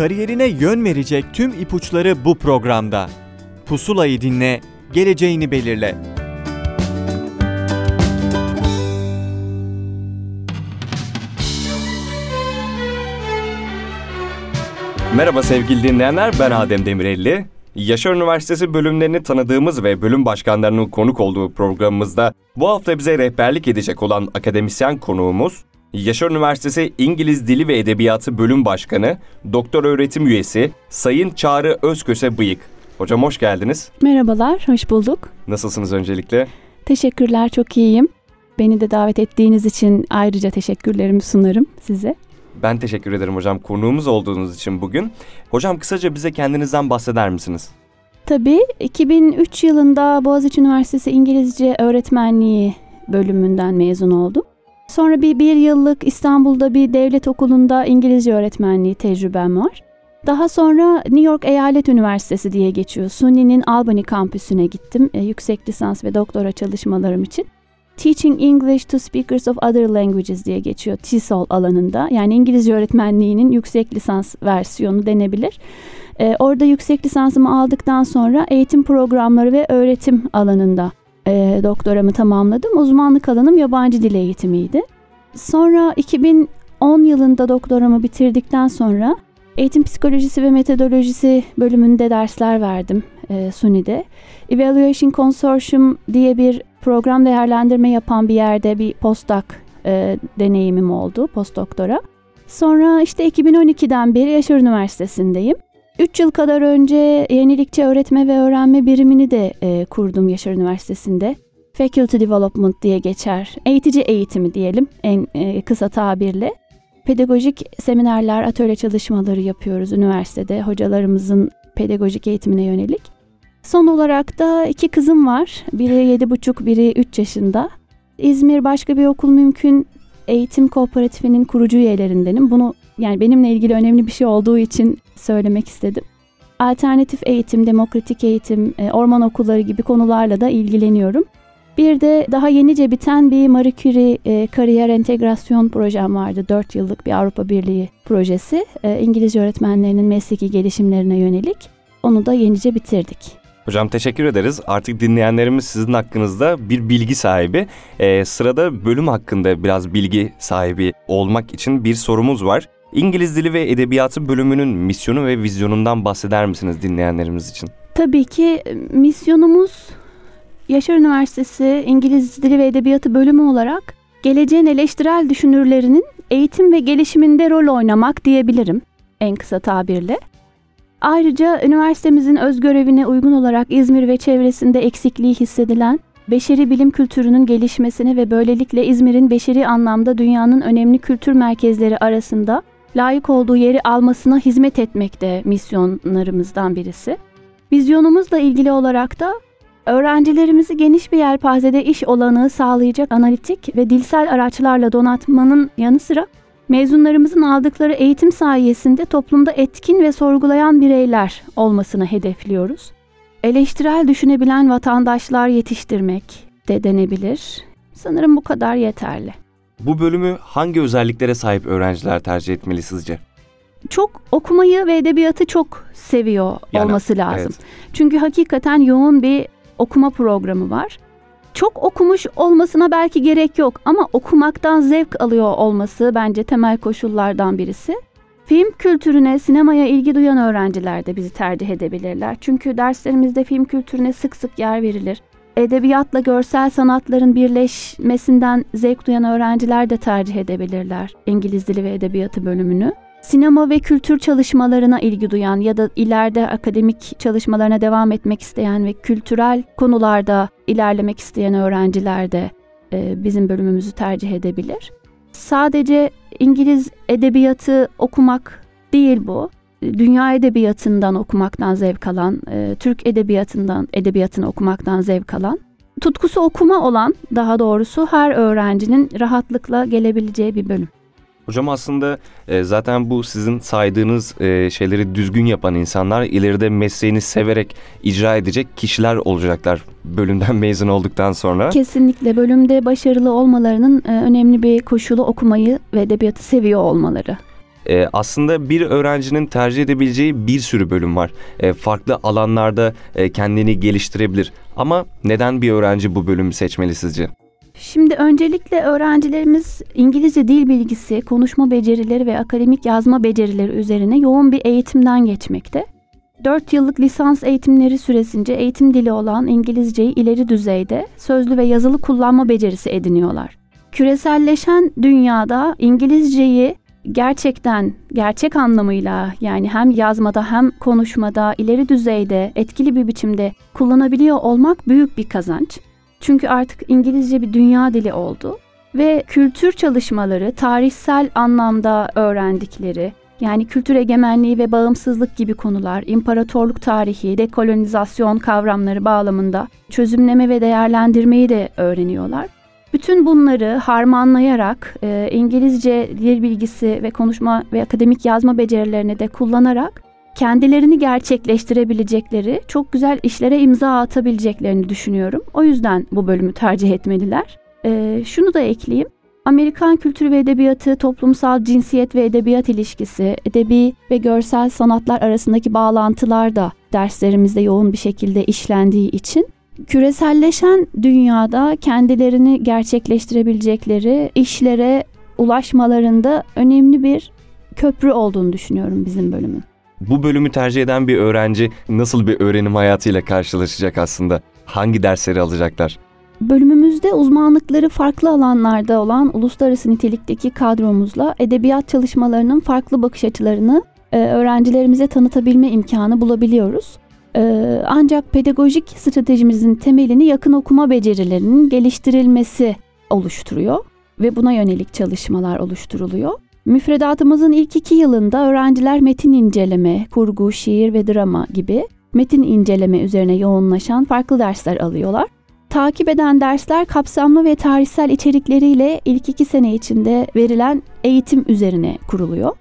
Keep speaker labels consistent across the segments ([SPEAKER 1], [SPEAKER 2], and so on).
[SPEAKER 1] Kariyerine yön verecek tüm ipuçları bu programda. Pusulayı dinle, geleceğini belirle.
[SPEAKER 2] Merhaba sevgili dinleyenler, ben Adem Demirelli. Yaşar Üniversitesi bölümlerini tanıdığımız ve bölüm başkanlarının konuk olduğu programımızda bu hafta bize rehberlik edecek olan akademisyen konuğumuz Yaşar Üniversitesi İngiliz Dili ve Edebiyatı Bölüm Başkanı, Doktor Öğretim Üyesi Sayın Çağrı Özköse Bıyık. Hocam hoş geldiniz.
[SPEAKER 3] Merhabalar, hoş bulduk.
[SPEAKER 2] Nasılsınız öncelikle?
[SPEAKER 3] Teşekkürler, çok iyiyim. Beni de davet ettiğiniz için ayrıca teşekkürlerimi sunarım size.
[SPEAKER 2] Ben teşekkür ederim hocam konuğumuz olduğunuz için bugün. Hocam kısaca bize kendinizden bahseder misiniz?
[SPEAKER 3] Tabii 2003 yılında Boğaziçi Üniversitesi İngilizce Öğretmenliği bölümünden mezun oldum. Sonra bir, bir yıllık İstanbul'da bir devlet okulunda İngilizce öğretmenliği tecrübem var. Daha sonra New York Eyalet Üniversitesi diye geçiyor. SUNY'nin Albany kampüsüne gittim e, yüksek lisans ve doktora çalışmalarım için. Teaching English to Speakers of Other Languages diye geçiyor TESOL alanında. Yani İngilizce öğretmenliğinin yüksek lisans versiyonu denebilir. Ee, orada yüksek lisansımı aldıktan sonra eğitim programları ve öğretim alanında e, doktoramı tamamladım. Uzmanlık alanım yabancı dil eğitimiydi. Sonra 2010 yılında doktoramı bitirdikten sonra eğitim psikolojisi ve metodolojisi bölümünde dersler verdim e, SUNY'de. Evaluation Consortium diye bir program değerlendirme yapan bir yerde bir postdoc e, deneyimim oldu, postdoktora. Sonra işte 2012'den beri Yaşar Üniversitesi'ndeyim. 3 yıl kadar önce yenilikçi öğretme ve öğrenme birimini de e, kurdum Yaşar Üniversitesi'nde. Faculty Development diye geçer. Eğitici eğitimi diyelim en e, kısa tabirle. Pedagojik seminerler, atölye çalışmaları yapıyoruz üniversitede hocalarımızın pedagojik eğitimine yönelik. Son olarak da iki kızım var. Biri yedi buçuk, biri üç yaşında. İzmir başka bir okul mümkün eğitim kooperatifinin kurucu üyelerindenim. Bunu yani benimle ilgili önemli bir şey olduğu için söylemek istedim. Alternatif eğitim, demokratik eğitim, e, orman okulları gibi konularla da ilgileniyorum. Bir de daha yenice biten bir Marie Curie e, kariyer entegrasyon projem vardı. 4 yıllık bir Avrupa Birliği projesi. E, İngilizce öğretmenlerinin mesleki gelişimlerine yönelik. Onu da yenice bitirdik.
[SPEAKER 2] Hocam teşekkür ederiz. Artık dinleyenlerimiz sizin hakkınızda bir bilgi sahibi. Ee, sırada bölüm hakkında biraz bilgi sahibi olmak için bir sorumuz var. İngiliz Dili ve Edebiyatı bölümünün misyonu ve vizyonundan bahseder misiniz dinleyenlerimiz için?
[SPEAKER 3] Tabii ki e, misyonumuz Yaşar Üniversitesi İngiliz Dili ve Edebiyatı bölümü olarak geleceğin eleştirel düşünürlerinin eğitim ve gelişiminde rol oynamak diyebilirim en kısa tabirle. Ayrıca üniversitemizin öz görevine uygun olarak İzmir ve çevresinde eksikliği hissedilen beşeri bilim kültürünün gelişmesine ve böylelikle İzmir'in beşeri anlamda dünyanın önemli kültür merkezleri arasında layık olduğu yeri almasına hizmet etmekte misyonlarımızdan birisi. Vizyonumuzla ilgili olarak da öğrencilerimizi geniş bir yelpazede iş olanağı sağlayacak analitik ve dilsel araçlarla donatmanın yanı sıra mezunlarımızın aldıkları eğitim sayesinde toplumda etkin ve sorgulayan bireyler olmasını hedefliyoruz. Eleştirel düşünebilen vatandaşlar yetiştirmek de denebilir. Sanırım bu kadar yeterli.
[SPEAKER 2] Bu bölümü hangi özelliklere sahip öğrenciler tercih etmeli sizce?
[SPEAKER 3] Çok okumayı ve edebiyatı çok seviyor
[SPEAKER 2] Yani,
[SPEAKER 3] olması lazım.
[SPEAKER 2] evet.
[SPEAKER 3] Çünkü hakikaten yoğun bir okuma programı var. Çok okumuş olmasına belki gerek yok ama okumaktan zevk alıyor olması bence temel koşullardan birisi. Film kültürüne, sinemaya ilgi duyan öğrenciler de bizi tercih edebilirler. Çünkü derslerimizde film kültürüne sık sık yer verilir. Edebiyatla görsel sanatların birleşmesinden zevk duyan öğrenciler de tercih edebilirler İngiliz Dili ve Edebiyatı bölümünü. Sinema ve kültür çalışmalarına ilgi duyan ya da ileride akademik çalışmalarına devam etmek isteyen ve kültürel konularda ilerlemek isteyen öğrenciler de e, bizim bölümümüzü tercih edebilir. Sadece İngiliz edebiyatı okumak değil bu. Dünya edebiyatından okumaktan zevk alan, e, Türk edebiyatından edebiyatını okumaktan zevk alan, tutkusu okuma olan daha doğrusu her öğrencinin rahatlıkla gelebileceği bir bölüm.
[SPEAKER 2] Hocam aslında e, zaten bu sizin saydığınız e, şeyleri düzgün yapan insanlar ileride mesleğini severek icra edecek kişiler olacaklar bölümden mezun olduktan sonra.
[SPEAKER 3] Kesinlikle bölümde başarılı olmalarının e, önemli bir koşulu okumayı ve edebiyatı seviyor olmaları.
[SPEAKER 2] E, aslında bir öğrencinin tercih edebileceği bir sürü bölüm var. E, farklı alanlarda e, kendini geliştirebilir. Ama neden bir öğrenci bu bölümü seçmeli sizce?
[SPEAKER 3] Şimdi öncelikle öğrencilerimiz İngilizce dil bilgisi, konuşma becerileri ve akademik yazma becerileri üzerine yoğun bir eğitimden geçmekte. 4 yıllık lisans eğitimleri süresince eğitim dili olan İngilizceyi ileri düzeyde sözlü ve yazılı kullanma becerisi ediniyorlar. Küreselleşen dünyada İngilizceyi gerçekten gerçek anlamıyla yani hem yazmada hem konuşmada ileri düzeyde etkili bir biçimde kullanabiliyor olmak büyük bir kazanç. Çünkü artık İngilizce bir dünya dili oldu ve kültür çalışmaları tarihsel anlamda öğrendikleri yani kültür egemenliği ve bağımsızlık gibi konular, imparatorluk tarihi, dekolonizasyon kavramları bağlamında çözümleme ve değerlendirmeyi de öğreniyorlar. Bütün bunları harmanlayarak e, İngilizce dil bilgisi ve konuşma ve akademik yazma becerilerini de kullanarak kendilerini gerçekleştirebilecekleri çok güzel işlere imza atabileceklerini düşünüyorum. O yüzden bu bölümü tercih etmeliler. E, şunu da ekleyeyim. Amerikan kültürü ve edebiyatı, toplumsal cinsiyet ve edebiyat ilişkisi, edebi ve görsel sanatlar arasındaki bağlantılar da derslerimizde yoğun bir şekilde işlendiği için küreselleşen dünyada kendilerini gerçekleştirebilecekleri işlere ulaşmalarında önemli bir köprü olduğunu düşünüyorum bizim bölümün.
[SPEAKER 2] Bu bölümü tercih eden bir öğrenci nasıl bir öğrenim hayatıyla karşılaşacak aslında? Hangi dersleri alacaklar?
[SPEAKER 3] Bölümümüzde uzmanlıkları farklı alanlarda olan uluslararası nitelikteki kadromuzla edebiyat çalışmalarının farklı bakış açılarını e, öğrencilerimize tanıtabilme imkanı bulabiliyoruz. E, ancak pedagojik stratejimizin temelini yakın okuma becerilerinin geliştirilmesi oluşturuyor ve buna yönelik çalışmalar oluşturuluyor. Müfredatımızın ilk iki yılında öğrenciler metin inceleme, kurgu, şiir ve drama gibi metin inceleme üzerine yoğunlaşan farklı dersler alıyorlar. Takip eden dersler kapsamlı ve tarihsel içerikleriyle ilk iki sene içinde verilen eğitim üzerine kuruluyor.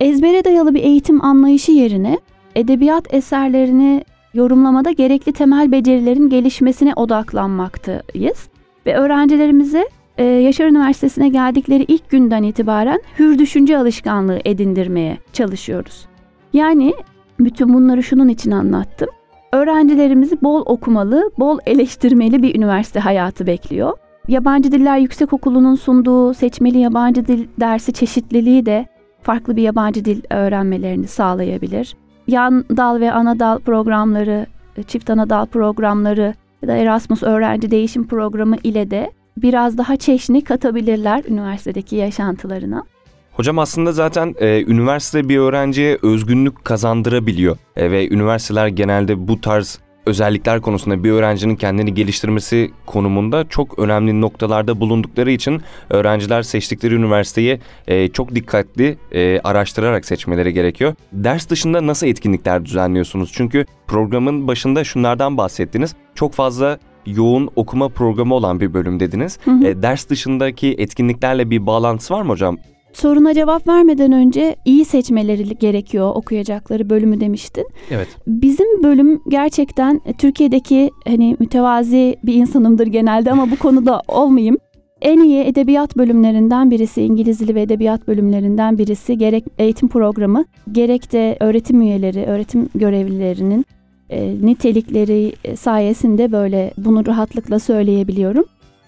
[SPEAKER 3] Ezbere dayalı bir eğitim anlayışı yerine edebiyat eserlerini yorumlamada gerekli temel becerilerin gelişmesine odaklanmaktayız. Ve öğrencilerimize e, Yaşar Üniversitesi'ne geldikleri ilk günden itibaren hür düşünce alışkanlığı edindirmeye çalışıyoruz. Yani bütün bunları şunun için anlattım. Öğrencilerimizi bol okumalı, bol eleştirmeli bir üniversite hayatı bekliyor. Yabancı Diller Yüksekokulu'nun sunduğu seçmeli yabancı dil dersi çeşitliliği de farklı bir yabancı dil öğrenmelerini sağlayabilir. Yan dal ve ana dal programları, çift ana dal programları ya da Erasmus öğrenci değişim programı ile de biraz daha çeşni katabilirler üniversitedeki yaşantılarına.
[SPEAKER 2] Hocam aslında zaten e, üniversite bir öğrenciye özgünlük kazandırabiliyor e, ve üniversiteler genelde bu tarz özellikler konusunda bir öğrencinin kendini geliştirmesi konumunda çok önemli noktalarda bulundukları için öğrenciler seçtikleri üniversiteyi e, çok dikkatli e, araştırarak seçmeleri gerekiyor. Ders dışında nasıl etkinlikler düzenliyorsunuz? Çünkü programın başında şunlardan bahsettiniz. Çok fazla yoğun okuma programı olan bir bölüm dediniz. Hı hı. E, ders dışındaki etkinliklerle bir bağlantısı var mı hocam?
[SPEAKER 3] Soruna cevap vermeden önce iyi seçmeleri gerekiyor okuyacakları bölümü demiştin.
[SPEAKER 2] Evet.
[SPEAKER 3] Bizim bölüm gerçekten Türkiye'deki hani mütevazi bir insanımdır genelde ama bu konuda olmayayım. En iyi edebiyat bölümlerinden birisi, İngiliz dili ve edebiyat bölümlerinden birisi gerek eğitim programı, gerek de öğretim üyeleri, öğretim görevlilerinin e, nitelikleri e, sayesinde böyle bunu rahatlıkla söyleyebiliyorum.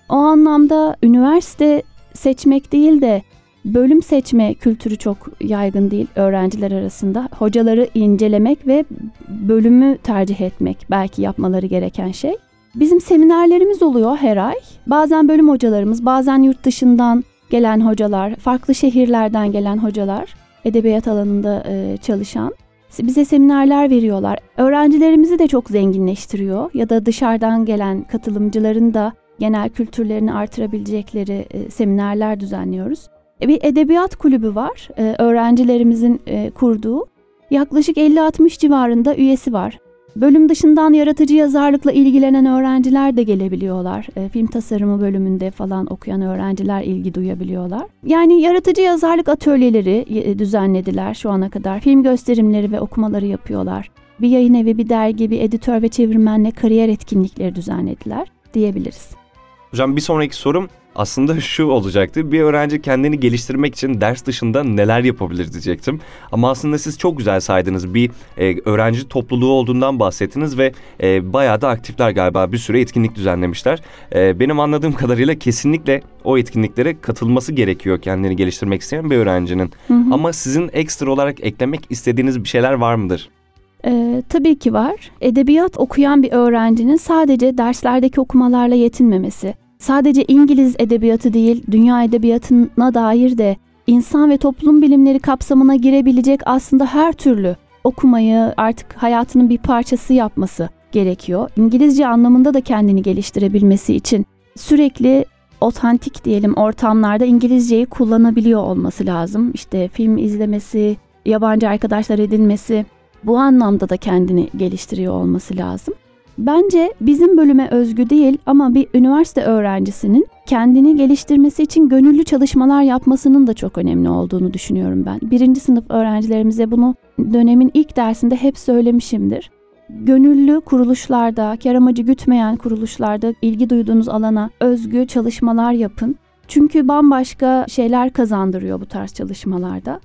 [SPEAKER 3] O anlamda üniversite seçmek değil de bölüm seçme kültürü çok yaygın değil öğrenciler arasında. Hocaları incelemek ve bölümü tercih etmek belki yapmaları gereken şey. Bizim seminerlerimiz oluyor her ay. Bazen bölüm hocalarımız, bazen yurt dışından gelen hocalar, farklı şehirlerden gelen hocalar, edebiyat alanında çalışan bize seminerler veriyorlar. Öğrencilerimizi de çok zenginleştiriyor ya da dışarıdan gelen katılımcıların da genel kültürlerini artırabilecekleri seminerler düzenliyoruz. E, bir edebiyat kulübü var. E, öğrencilerimizin e, kurduğu. Yaklaşık 50-60 civarında üyesi var. Bölüm dışından yaratıcı yazarlıkla ilgilenen öğrenciler de gelebiliyorlar. film tasarımı bölümünde falan okuyan öğrenciler ilgi duyabiliyorlar. Yani yaratıcı yazarlık atölyeleri düzenlediler şu ana kadar. Film gösterimleri ve okumaları yapıyorlar. Bir yayın evi, bir dergi, bir editör ve çevirmenle kariyer etkinlikleri düzenlediler diyebiliriz.
[SPEAKER 2] Hocam bir sonraki sorum aslında şu olacaktı. Bir öğrenci kendini geliştirmek için ders dışında neler yapabilir diyecektim. Ama aslında siz çok güzel saydınız. Bir e, öğrenci topluluğu olduğundan bahsettiniz ve e, bayağı da aktifler galiba. Bir süre etkinlik düzenlemişler. E, benim anladığım kadarıyla kesinlikle o etkinliklere katılması gerekiyor kendini geliştirmek isteyen bir öğrencinin.
[SPEAKER 3] Hı hı.
[SPEAKER 2] Ama sizin ekstra olarak eklemek istediğiniz bir şeyler var mıdır?
[SPEAKER 3] Ee, tabii ki var. Edebiyat okuyan bir öğrencinin sadece derslerdeki okumalarla yetinmemesi, sadece İngiliz edebiyatı değil, dünya edebiyatına dair de insan ve toplum bilimleri kapsamına girebilecek aslında her türlü okumayı artık hayatının bir parçası yapması gerekiyor. İngilizce anlamında da kendini geliştirebilmesi için sürekli otantik diyelim ortamlarda İngilizceyi kullanabiliyor olması lazım. İşte film izlemesi, yabancı arkadaşlar edinmesi, bu anlamda da kendini geliştiriyor olması lazım. Bence bizim bölüme özgü değil ama bir üniversite öğrencisinin kendini geliştirmesi için gönüllü çalışmalar yapmasının da çok önemli olduğunu düşünüyorum ben. Birinci sınıf öğrencilerimize bunu dönemin ilk dersinde hep söylemişimdir. Gönüllü kuruluşlarda, kar amacı gütmeyen kuruluşlarda ilgi duyduğunuz alana özgü çalışmalar yapın. Çünkü bambaşka şeyler kazandırıyor bu tarz çalışmalarda.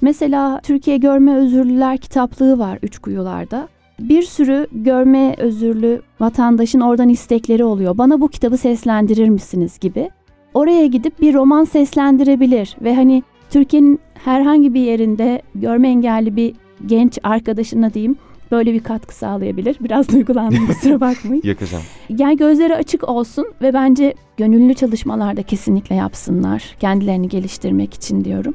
[SPEAKER 3] Mesela Türkiye Görme Özürlüler kitaplığı var üç kuyularda. Bir sürü görme özürlü vatandaşın oradan istekleri oluyor. Bana bu kitabı seslendirir misiniz gibi. Oraya gidip bir roman seslendirebilir ve hani Türkiye'nin herhangi bir yerinde görme engelli bir genç arkadaşına diyeyim böyle bir katkı sağlayabilir. Biraz duygulandım kusura bakmayın.
[SPEAKER 2] Yakacağım.
[SPEAKER 3] Yani gözleri açık olsun ve bence gönüllü çalışmalarda kesinlikle yapsınlar. Kendilerini geliştirmek için diyorum.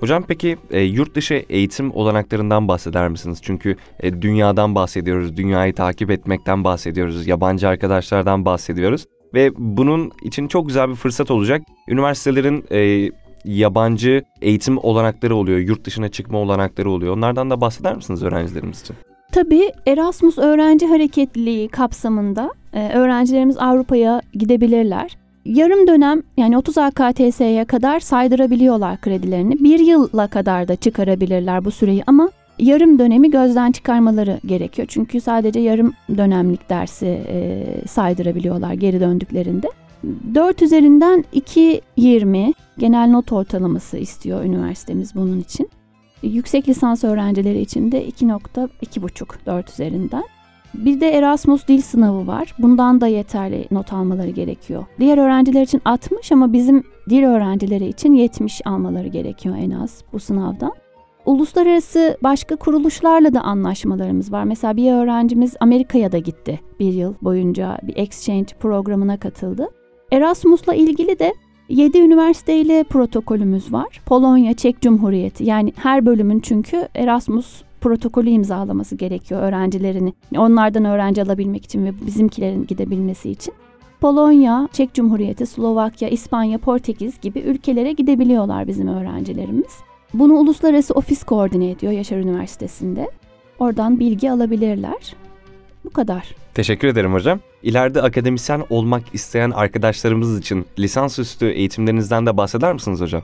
[SPEAKER 2] Hocam peki e, yurt dışı eğitim olanaklarından bahseder misiniz? Çünkü e, dünyadan bahsediyoruz, dünyayı takip etmekten bahsediyoruz, yabancı arkadaşlardan bahsediyoruz. Ve bunun için çok güzel bir fırsat olacak. Üniversitelerin e, yabancı eğitim olanakları oluyor, yurt dışına çıkma olanakları oluyor. Onlardan da bahseder misiniz öğrencilerimiz için?
[SPEAKER 3] Tabii Erasmus öğrenci hareketliliği kapsamında e, öğrencilerimiz Avrupa'ya gidebilirler. Yarım dönem yani 30 AKTS'ye kadar saydırabiliyorlar kredilerini. Bir yılla kadar da çıkarabilirler bu süreyi ama yarım dönemi gözden çıkarmaları gerekiyor. Çünkü sadece yarım dönemlik dersi e, saydırabiliyorlar geri döndüklerinde. 4 üzerinden 2.20 genel not ortalaması istiyor üniversitemiz bunun için. Yüksek lisans öğrencileri için de 2.2,5 4 üzerinden. Bir de Erasmus dil sınavı var. Bundan da yeterli not almaları gerekiyor. Diğer öğrenciler için 60 ama bizim dil öğrencileri için 70 almaları gerekiyor en az bu sınavdan. Uluslararası başka kuruluşlarla da anlaşmalarımız var. Mesela bir öğrencimiz Amerika'ya da gitti. Bir yıl boyunca bir exchange programına katıldı. Erasmus'la ilgili de 7 üniversiteyle protokolümüz var. Polonya, Çek Cumhuriyeti yani her bölümün çünkü Erasmus protokolü imzalaması gerekiyor öğrencilerini. Onlardan öğrenci alabilmek için ve bizimkilerin gidebilmesi için. Polonya, Çek Cumhuriyeti, Slovakya, İspanya, Portekiz gibi ülkelere gidebiliyorlar bizim öğrencilerimiz. Bunu uluslararası ofis koordine ediyor Yaşar Üniversitesi'nde. Oradan bilgi alabilirler. Bu kadar.
[SPEAKER 2] Teşekkür ederim hocam. İleride akademisyen olmak isteyen arkadaşlarımız için lisansüstü eğitimlerinizden de bahseder misiniz hocam?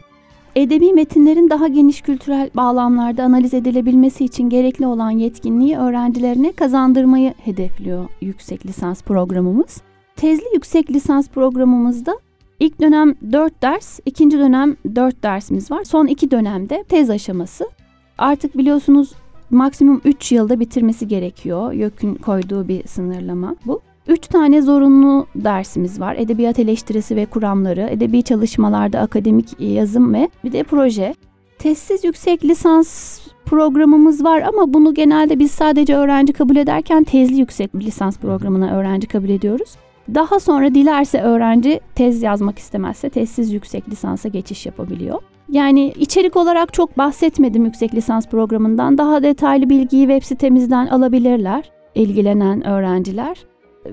[SPEAKER 3] Edebi metinlerin daha geniş kültürel bağlamlarda analiz edilebilmesi için gerekli olan yetkinliği öğrencilerine kazandırmayı hedefliyor yüksek lisans programımız. Tezli yüksek lisans programımızda ilk dönem 4 ders, ikinci dönem 4 dersimiz var. Son iki dönemde tez aşaması. Artık biliyorsunuz maksimum 3 yılda bitirmesi gerekiyor. YÖK'ün koyduğu bir sınırlama bu. Üç tane zorunlu dersimiz var. Edebiyat eleştirisi ve kuramları, edebi çalışmalarda akademik yazım ve bir de proje. Testsiz yüksek lisans programımız var ama bunu genelde biz sadece öğrenci kabul ederken tezli yüksek lisans programına öğrenci kabul ediyoruz. Daha sonra dilerse öğrenci tez yazmak istemezse tezsiz yüksek lisansa geçiş yapabiliyor. Yani içerik olarak çok bahsetmedim yüksek lisans programından. Daha detaylı bilgiyi web sitemizden alabilirler ilgilenen öğrenciler.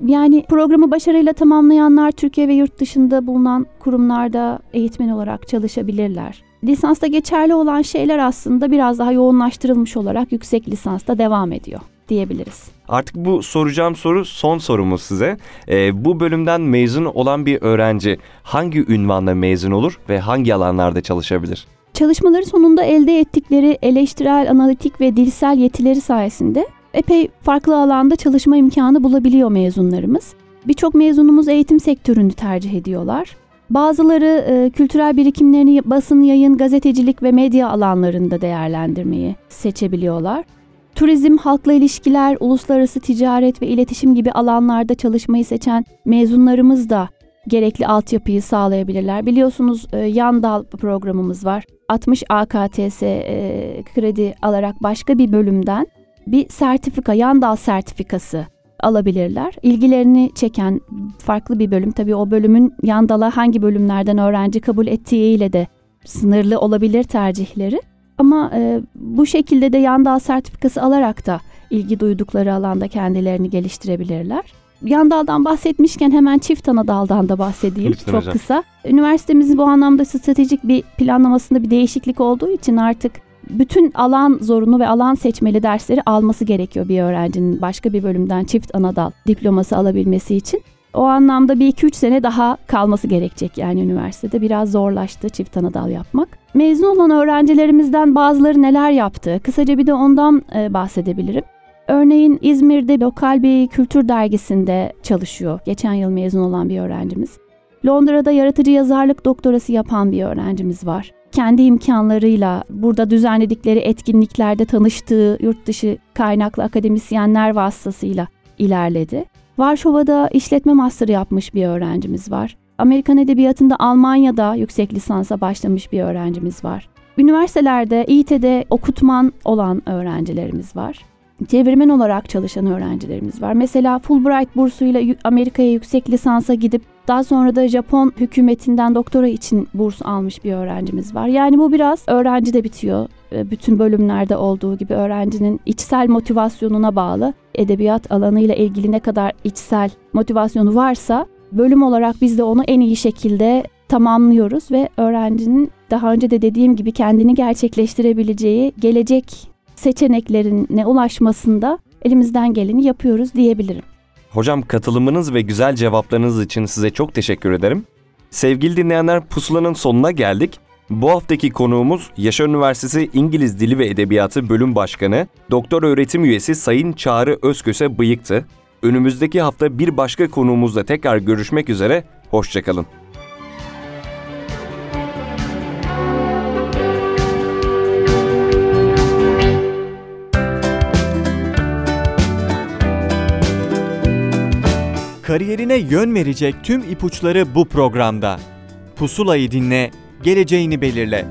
[SPEAKER 3] Yani programı başarıyla tamamlayanlar Türkiye ve yurt dışında bulunan kurumlarda eğitmen olarak çalışabilirler. Lisansta geçerli olan şeyler aslında biraz daha yoğunlaştırılmış olarak yüksek lisansta devam ediyor diyebiliriz.
[SPEAKER 2] Artık bu soracağım soru son sorumuz size. Ee, bu bölümden mezun olan bir öğrenci hangi ünvanla mezun olur ve hangi alanlarda çalışabilir?
[SPEAKER 3] Çalışmaları sonunda elde ettikleri eleştirel, analitik ve dilsel yetileri sayesinde epey farklı alanda çalışma imkanı bulabiliyor mezunlarımız. Birçok mezunumuz eğitim sektörünü tercih ediyorlar. Bazıları e, kültürel birikimlerini basın, yayın, gazetecilik ve medya alanlarında değerlendirmeyi seçebiliyorlar. Turizm, halkla ilişkiler, uluslararası ticaret ve iletişim gibi alanlarda çalışmayı seçen mezunlarımız da gerekli altyapıyı sağlayabilirler. Biliyorsunuz e, yan dal programımız var. 60 AKTS e, kredi alarak başka bir bölümden bir sertifika, yan dal sertifikası alabilirler. İlgilerini çeken farklı bir bölüm tabii o bölümün yan dala hangi bölümlerden öğrenci kabul ettiğiyle de sınırlı olabilir tercihleri. Ama e, bu şekilde de yan dal sertifikası alarak da ilgi duydukları alanda kendilerini geliştirebilirler. Yan daldan bahsetmişken hemen çift ana daldan da bahsedeyim
[SPEAKER 2] Lütfen
[SPEAKER 3] çok
[SPEAKER 2] hocam.
[SPEAKER 3] kısa. Üniversitemizin bu anlamda stratejik bir planlamasında bir değişiklik olduğu için artık bütün alan zorunlu ve alan seçmeli dersleri alması gerekiyor bir öğrencinin başka bir bölümden çift ana dal diploması alabilmesi için. O anlamda bir iki üç sene daha kalması gerekecek yani üniversitede. Biraz zorlaştı çift ana dal yapmak. Mezun olan öğrencilerimizden bazıları neler yaptı? Kısaca bir de ondan e, bahsedebilirim. Örneğin İzmir'de lokal bir kültür dergisinde çalışıyor. Geçen yıl mezun olan bir öğrencimiz. Londra'da yaratıcı yazarlık doktorası yapan bir öğrencimiz var. Kendi imkanlarıyla burada düzenledikleri etkinliklerde tanıştığı yurt dışı kaynaklı akademisyenler vasıtasıyla ilerledi. Varşova'da işletme master'ı yapmış bir öğrencimiz var. Amerikan Edebiyatı'nda Almanya'da yüksek lisansa başlamış bir öğrencimiz var. Üniversitelerde, İİT'de okutman olan öğrencilerimiz var. Çevirmen olarak çalışan öğrencilerimiz var. Mesela Fulbright bursuyla Amerika'ya yüksek lisansa gidip daha sonra da Japon hükümetinden doktora için burs almış bir öğrencimiz var. Yani bu biraz öğrencide bitiyor. E, Bütün bölümlerde olduğu gibi öğrencinin içsel motivasyonuna bağlı. Edebiyat alanıyla ilgili ne kadar içsel motivasyonu varsa bölüm olarak biz de onu en iyi şekilde tamamlıyoruz ve öğrencinin daha önce de dediğim gibi kendini gerçekleştirebileceği gelecek seçeneklerine ulaşmasında elimizden geleni yapıyoruz diyebilirim.
[SPEAKER 2] Hocam katılımınız ve güzel cevaplarınız için size çok teşekkür ederim. Sevgili dinleyenler pusulanın sonuna geldik. Bu haftaki konuğumuz Yaşar Üniversitesi İngiliz Dili ve Edebiyatı Bölüm Başkanı, Doktor Öğretim Üyesi Sayın Çağrı Özköse Bıyık'tı. Önümüzdeki hafta bir başka konuğumuzla tekrar görüşmek üzere, hoşçakalın.
[SPEAKER 1] Kariyerine yön verecek tüm ipuçları bu programda. Pusulayı dinle, geleceğini belirle.